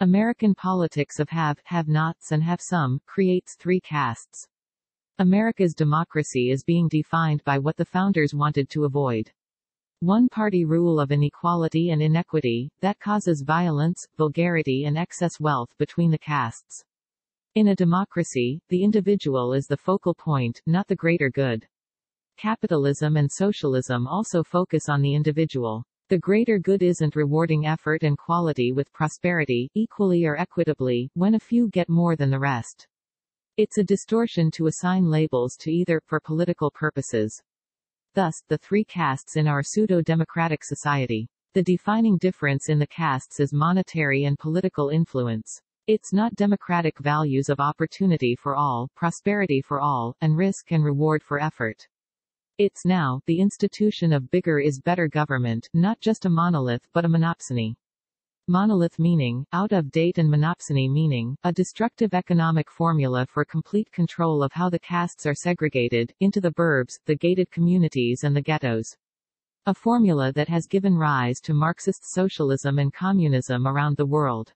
American politics of have, have-nots and have-some, creates three castes. America's democracy is being defined by what the founders wanted to avoid. One-party rule of inequality and inequity, that causes violence, vulgarity and excess wealth between the castes. In a democracy, the individual is the focal point, not the greater good. Capitalism and socialism also focus on the individual. The greater good isn't rewarding effort and quality with prosperity, equally or equitably, when a few get more than the rest. It's a distortion to assign labels to either, for political purposes. Thus, the three castes in our pseudo-democratic society. The defining difference in the castes is monetary and political influence. It's not democratic values of opportunity for all, prosperity for all, and risk and reward for effort. It's now, the institution of bigger is better government, not just a monolith but a monopsony. Monolith meaning, out of date and monopsony meaning, a destructive economic formula for complete control of how the castes are segregated, into the burbs, the gated communities and the ghettos. A formula that has given rise to Marxist socialism and communism around the world.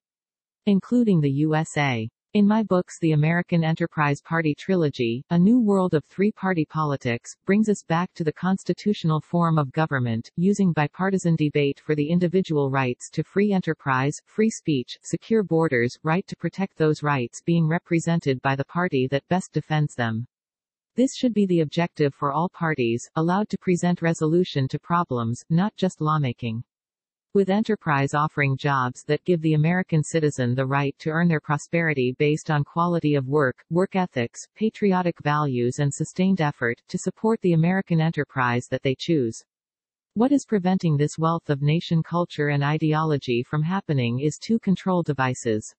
Including the USA. In my books The American Enterprise Party Trilogy, A New World of Three-Party Politics, brings us back to the constitutional form of government, using bipartisan debate for the individual rights to free enterprise, free speech, secure borders, right to protect those rights being represented by the party that best defends them. This should be the objective for all parties, allowed to present resolution to problems, not just lawmaking. With enterprise offering jobs that give the American citizen the right to earn their prosperity based on quality of work, work ethics, patriotic values and sustained effort, to support the American enterprise that they choose. What is preventing this wealth of nation culture and ideology from happening is two control devices.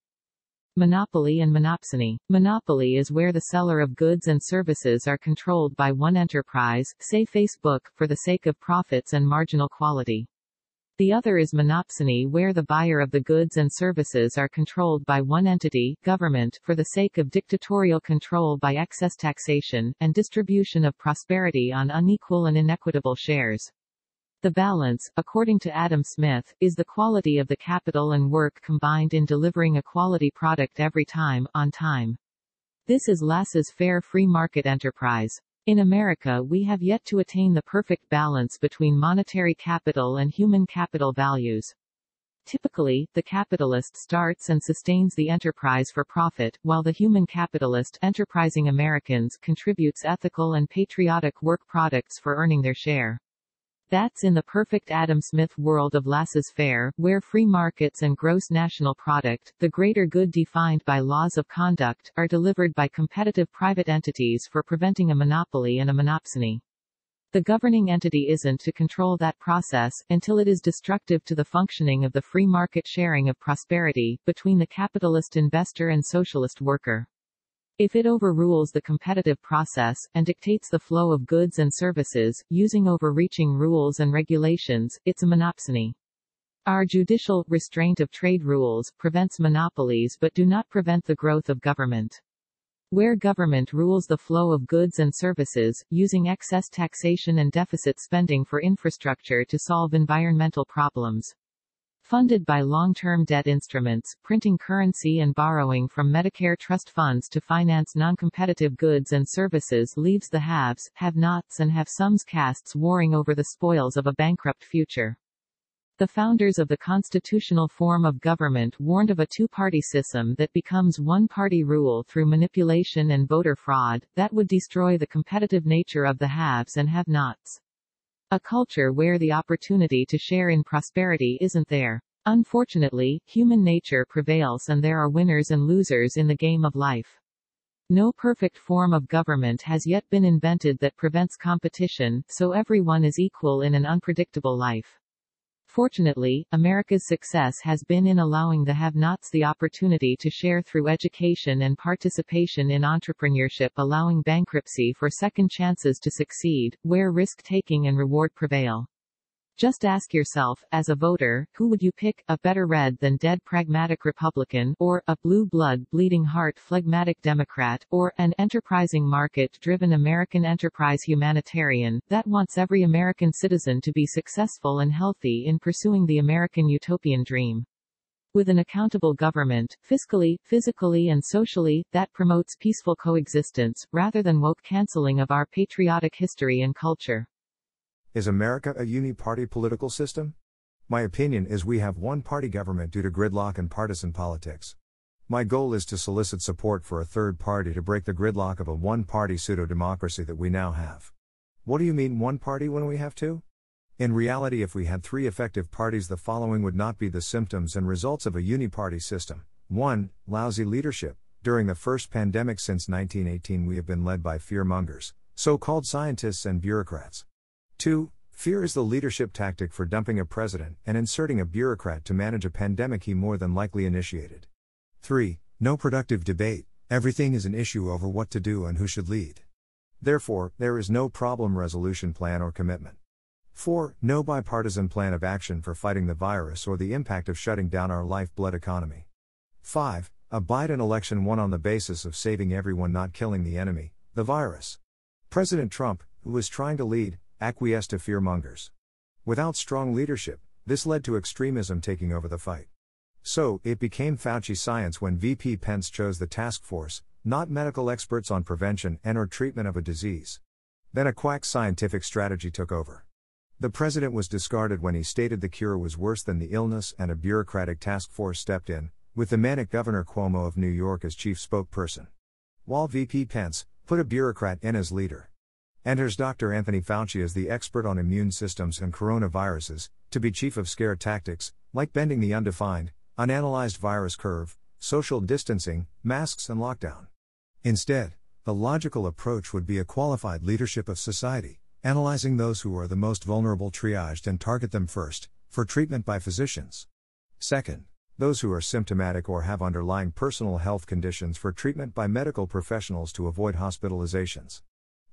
Monopoly and monopsony. Monopoly is where the seller of goods and services are controlled by one enterprise, say Facebook, for the sake of profits and marginal quality. The other is monopsony where the buyer of the goods and services are controlled by one entity, government, for the sake of dictatorial control by excess taxation, and distribution of prosperity on unequal and inequitable shares. The balance, according to Adam Smith, is the quality of the capital and work combined in delivering a quality product every time, on time. This is laissez-faire free market enterprise. In America we have yet to attain the perfect balance between monetary capital and human capital values. Typically, the capitalist starts and sustains the enterprise for profit, while the human capitalist enterprising Americans contributes ethical and patriotic work products for earning their share. That's in the perfect Adam Smith world of laissez-faire, where free markets and gross national product, the greater good defined by laws of conduct, are delivered by competitive private entities for preventing a monopoly and a monopsony. The governing entity isn't to control that process, until it is destructive to the functioning of the free market sharing of prosperity, between the capitalist investor and socialist worker. If it overrules the competitive process, and dictates the flow of goods and services, using overreaching rules and regulations, it's a monopsony. Our judicial restraint of trade rules prevents monopolies but do not prevent the growth of government. Where government rules the flow of goods and services, using excess taxation and deficit spending for infrastructure to solve environmental problems. Funded by long-term debt instruments, printing currency and borrowing from Medicare trust funds to finance non-competitive goods and services leaves the haves, have-nots and have-somes castes warring over the spoils of a bankrupt future. The founders of the constitutional form of government warned of a two-party system that becomes one-party rule through manipulation and voter fraud, that would destroy the competitive nature of the haves and have-nots. A culture where the opportunity to share in prosperity isn't there. Unfortunately, human nature prevails and there are winners and losers in the game of life. No perfect form of government has yet been invented that prevents competition, so everyone is equal in an unpredictable life. Fortunately, America's success has been in allowing the have-nots the opportunity to share through education and participation in entrepreneurship allowing bankruptcy for second chances to succeed, where risk-taking and reward prevail. Just ask yourself, as a voter, who would you pick, a better red than dead pragmatic Republican, or, a blue blood bleeding heart phlegmatic Democrat, or, an enterprising market-driven American enterprise humanitarian, that wants every American citizen to be successful and healthy in pursuing the American utopian dream. with an accountable government, fiscally, physically and socially, that promotes peaceful coexistence, rather than woke canceling of our patriotic history and culture. Is America a uni-party political system? My opinion is we have one party government due to gridlock and partisan politics. My goal is to solicit support for a third party to break the gridlock of a one party pseudo democracy that we now have. What do you mean one party when we have two? In reality, if we had three effective parties, the following would not be the symptoms and results of a uniparty system. 1. Lousy leadership. During the first pandemic since 1918, we have been led by fear mongers, so called scientists and bureaucrats. 2. Fear is the leadership tactic for dumping a president and inserting a bureaucrat to manage a pandemic he more than likely initiated. 3. No productive debate, everything is an issue over what to do and who should lead. Therefore, there is no problem resolution plan or commitment. 4. No bipartisan plan of action for fighting the virus or the impact of shutting down our lifeblood economy. 5. A Biden election won on the basis of saving everyone, not killing the enemy, the virus. President Trump, who was trying to lead, acquiesced to fearmongers. Without strong leadership, this led to extremism taking over the fight. So, it became Fauci science when VP Pence chose the task force, not medical experts on prevention and or treatment of a disease. Then a quack scientific strategy took over. The president was discarded when he stated the cure was worse than the illness and a bureaucratic task force stepped in, with the manic Governor Cuomo of New York as chief spokesperson. While VP Pence put a bureaucrat in as leader. Enters Dr. Anthony Fauci as the expert on immune systems and coronaviruses, to be chief of scare tactics, like bending the undefined, unanalyzed virus curve, social distancing, masks, and lockdown. Instead, the logical approach would be a qualified leadership of society, analyzing those who are the most vulnerable triaged and target them first, for treatment by physicians. Second, those who are symptomatic or have underlying personal health conditions for treatment by medical professionals to avoid hospitalizations.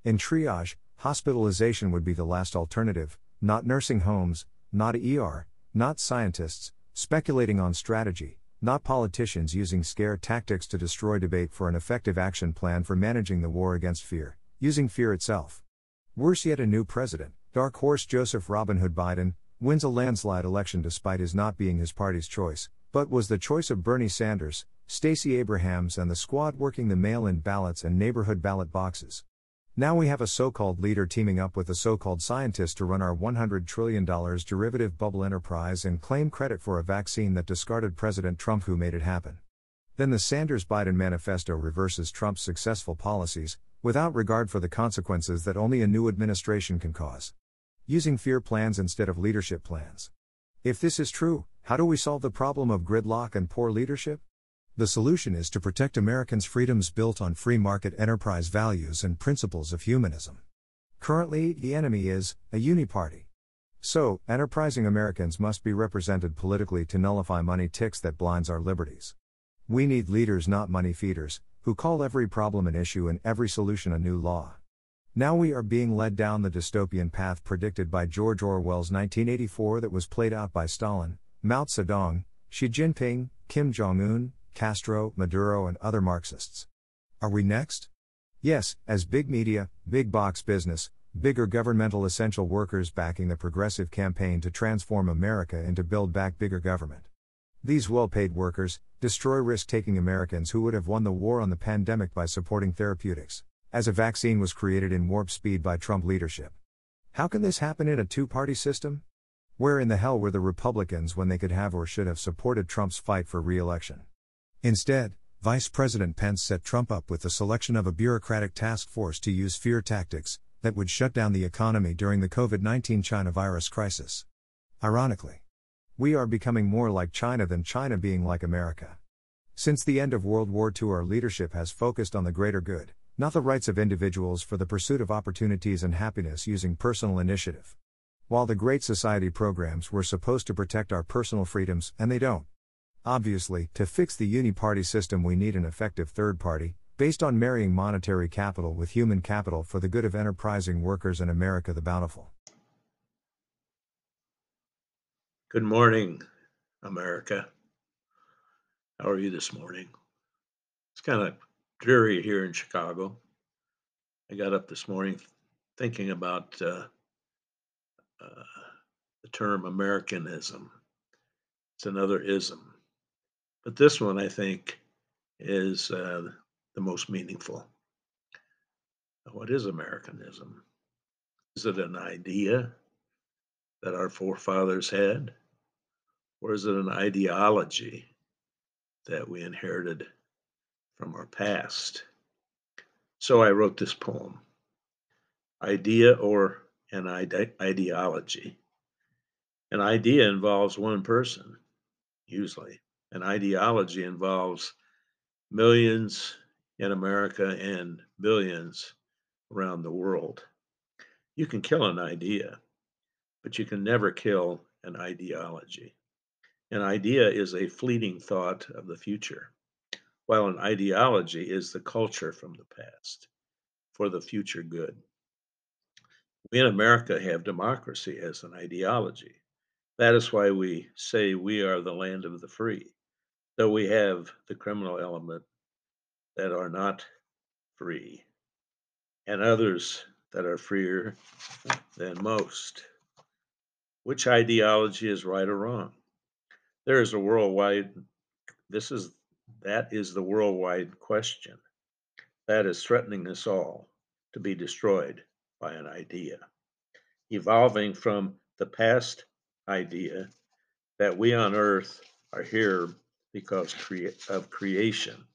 In triage, hospitalization would be the last alternative, not nursing homes, not ER, not scientists, speculating on strategy, not politicians using scare tactics to destroy debate for an effective action plan for managing the war against fear, using fear itself. Worse yet, a new president, dark horse Joseph Robin Hood Biden, wins a landslide election despite his not being his party's choice, but was the choice of Bernie Sanders, Stacey Abrams, and the squad working the mail in ballots and neighborhood ballot boxes. Now we have a so called leader teaming up with a so called scientist to run our $100 trillion derivative bubble enterprise and claim credit for a vaccine that discarded President Trump, who made it happen. Then the Sanders Biden manifesto reverses Trump's successful policies, without regard for the consequences that only a new administration can cause. Using fear plans instead of leadership plans. If this is true, how do we solve the problem of gridlock and poor leadership? The solution is to protect Americans' freedoms built on free market enterprise values and principles of humanism. Currently, the enemy is a uniparty. So, enterprising Americans must be represented politically to nullify money ticks that blinds our liberties. We need leaders, not money feeders, who call every problem an issue and every solution a new law. Now we are being led down the dystopian path predicted by George Orwell's 1984 that was played out by Stalin, Mao Zedong, Xi Jinping, Kim Jong un, Castro, Maduro, and other Marxists. Are we next? Yes, as big media, big box business, bigger governmental essential workers backing the progressive campaign to transform America into build back bigger government. These well paid workers destroy risk taking Americans who would have won the war on the pandemic by supporting therapeutics, as a vaccine was created in warp speed by Trump leadership. How can this happen in a two party system? Where in the hell were the Republicans when they could have or should have supported Trump's fight for re election? Instead, Vice President Pence set Trump up with the selection of a bureaucratic task force to use fear tactics that would shut down the economy during the COVID 19 China virus crisis. Ironically, we are becoming more like China than China being like America. Since the end of World War II, our leadership has focused on the greater good, not the rights of individuals for the pursuit of opportunities and happiness using personal initiative. While the Great Society programs were supposed to protect our personal freedoms, and they don't. Obviously, to fix the uni-party system we need an effective third party, based on marrying monetary capital with human capital for the good of enterprising workers in America the bountiful. Good morning, America. How are you this morning? It's kind of dreary here in Chicago. I got up this morning thinking about uh, uh, the term Americanism. It's another ism But this one, I think, is uh, the most meaningful. What is Americanism? Is it an idea that our forefathers had? Or is it an ideology that we inherited from our past? So I wrote this poem Idea or an ide- ideology. An idea involves one person, usually. An ideology involves millions in America and billions around the world. You can kill an idea, but you can never kill an ideology. An idea is a fleeting thought of the future, while an ideology is the culture from the past for the future good. We in America have democracy as an ideology. That is why we say we are the land of the free, though we have the criminal element that are not free and others that are freer than most. Which ideology is right or wrong? There is a worldwide, this is, that is the worldwide question that is threatening us all to be destroyed by an idea. Evolving from the past idea that we on earth are here because of creation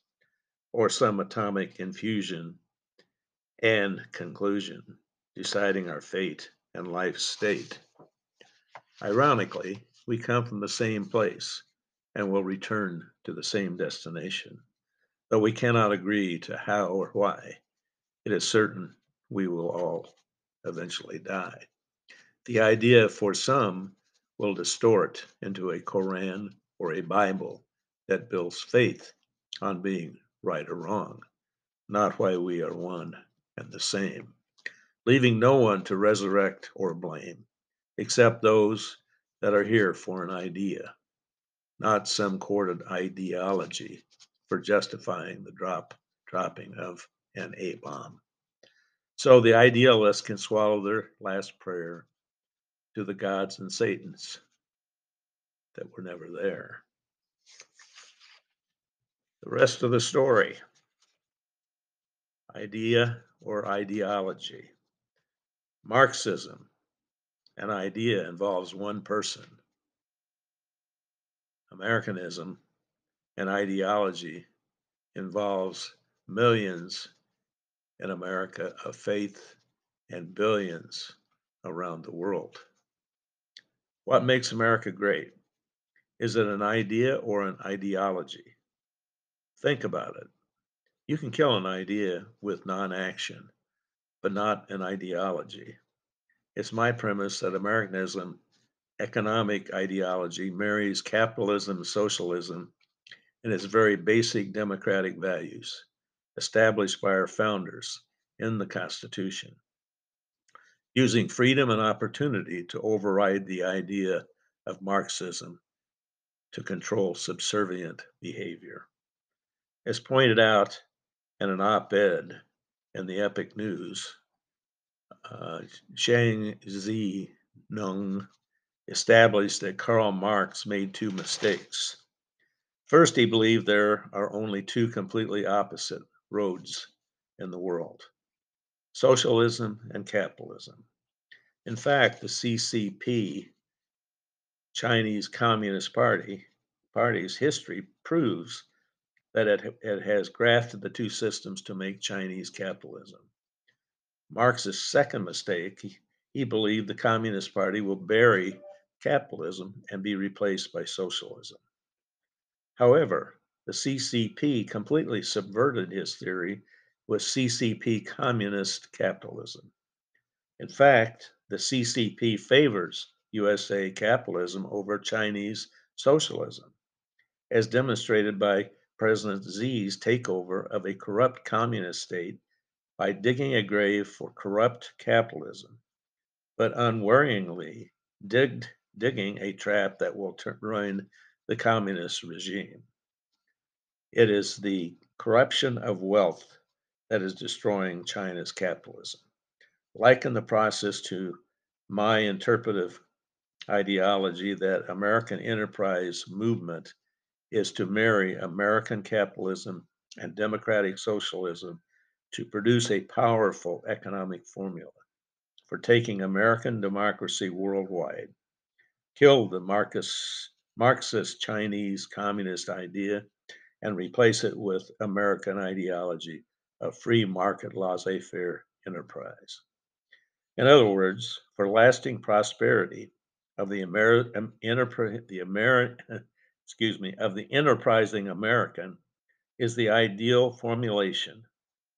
or some atomic infusion and conclusion, deciding our fate and life state. Ironically, we come from the same place and will return to the same destination. Though we cannot agree to how or why, it is certain we will all eventually die. The idea for some will distort into a Koran or a Bible that builds faith on being right or wrong, not why we are one and the same, leaving no one to resurrect or blame, except those that are here for an idea, not some corded ideology for justifying the drop dropping of an A bomb. So the idealists can swallow their last prayer to the gods and Satans that were never there. The rest of the story idea or ideology. Marxism, an idea involves one person. Americanism, an ideology, involves millions in America of faith and billions around the world. What makes America great? Is it an idea or an ideology? Think about it. You can kill an idea with non action, but not an ideology. It's my premise that Americanism, economic ideology, marries capitalism socialism and its very basic democratic values established by our founders in the Constitution, using freedom and opportunity to override the idea of Marxism to control subservient behavior. As pointed out in an op ed in the Epoch News, uh, Zhang Zi Nung established that Karl Marx made two mistakes. First, he believed there are only two completely opposite roads in the world socialism and capitalism. In fact, the CCP, Chinese Communist Party, Party's history proves that it, it has grafted the two systems to make Chinese capitalism. Marx's second mistake, he, he believed the Communist Party will bury capitalism and be replaced by socialism. However, the CCP completely subverted his theory with CCP communist capitalism. In fact, the CCP favors USA capitalism over Chinese socialism, as demonstrated by President Xi's takeover of a corrupt communist state by digging a grave for corrupt capitalism, but unworryingly digged, digging a trap that will ruin the communist regime. It is the corruption of wealth that is destroying China's capitalism. Liken the process to my interpretive ideology that American enterprise movement is to marry American capitalism and democratic socialism to produce a powerful economic formula for taking American democracy worldwide, kill the Marxist Chinese communist idea, and replace it with American ideology of free market laissez faire enterprise. In other words, for lasting prosperity of the Ameri- the Ameri- excuse me, of the enterprising American is the ideal formulation,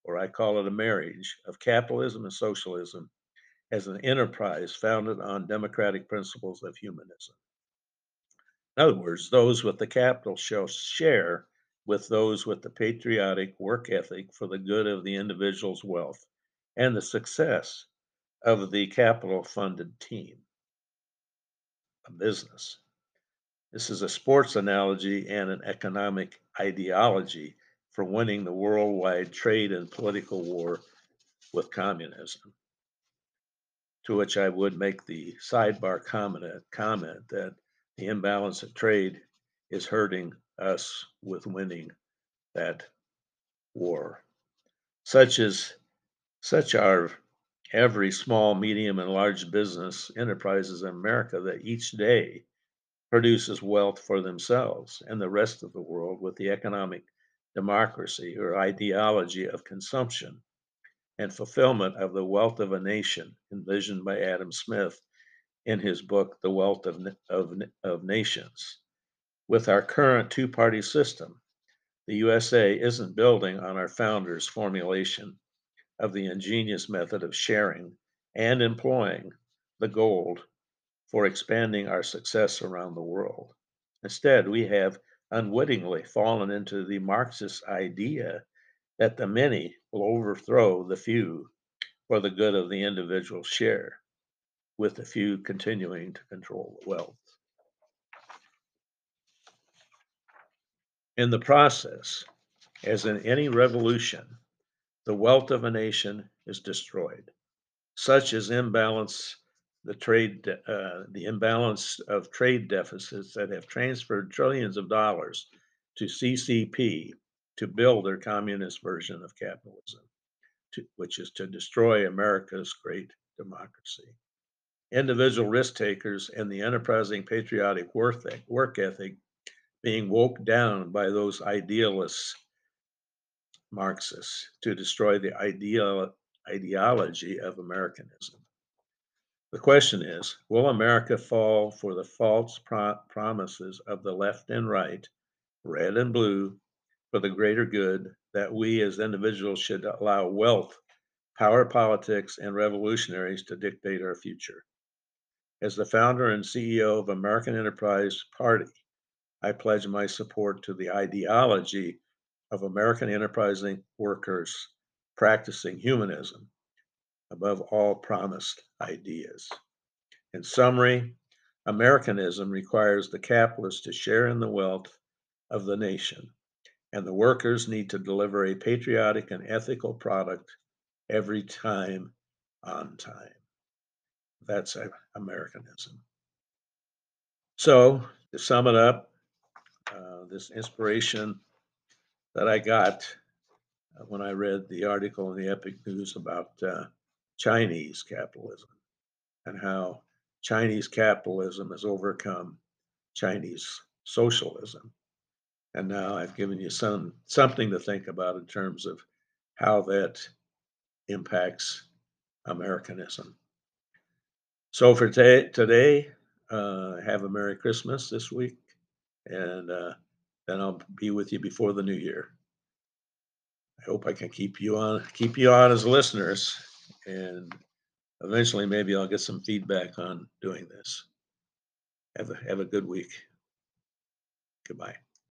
or I call it a marriage, of capitalism and socialism as an enterprise founded on democratic principles of humanism. In other words, those with the capital shall share with those with the patriotic work ethic for the good of the individual's wealth and the success of the capital funded team, a business. This is a sports analogy and an economic ideology for winning the worldwide trade and political war with communism to which I would make the sidebar comment, uh, comment that the imbalance of trade is hurting us with winning that war. Such as such are every small, medium, and large business enterprises in America that each day produces wealth for themselves and the rest of the world with the economic democracy or ideology of consumption and fulfillment of the wealth of a nation envisioned by Adam Smith in his book, The Wealth of, of, of Nations. With our current two party system, the USA isn't building on our founders' formulation of the ingenious method of sharing and employing the gold for expanding our success around the world. Instead, we have unwittingly fallen into the Marxist idea that the many will overthrow the few for the good of the individual share, with the few continuing to control the wealth. In the process, as in any revolution, the wealth of a nation is destroyed. Such is imbalance the trade uh, the imbalance of trade deficits that have transferred trillions of dollars to CCP to build their communist version of capitalism, to, which is to destroy America's great democracy. Individual risk takers and the enterprising patriotic work, ethic being woke down by those idealists, Marxists, to destroy the ideal, ideology of Americanism. The question is Will America fall for the false pro- promises of the left and right, red and blue, for the greater good that we as individuals should allow wealth, power politics, and revolutionaries to dictate our future. As the founder and CEO of American Enterprise Party, I pledge my support to the ideology of American enterprising workers practicing humanism above all promised ideas. In summary, Americanism requires the capitalist to share in the wealth of the nation and the workers need to deliver a patriotic and ethical product every time on time. That's Americanism. So, to sum it up, uh, this inspiration that I got uh, when I read the article in the Epoch News about uh, Chinese capitalism and how Chinese capitalism has overcome Chinese socialism. And now I've given you some something to think about in terms of how that impacts Americanism. So for t- today, uh, have a Merry Christmas this week, and uh, then I'll be with you before the New Year. I hope I can keep you on, keep you on as listeners, and eventually maybe I'll get some feedback on doing this. Have a have a good week. Goodbye.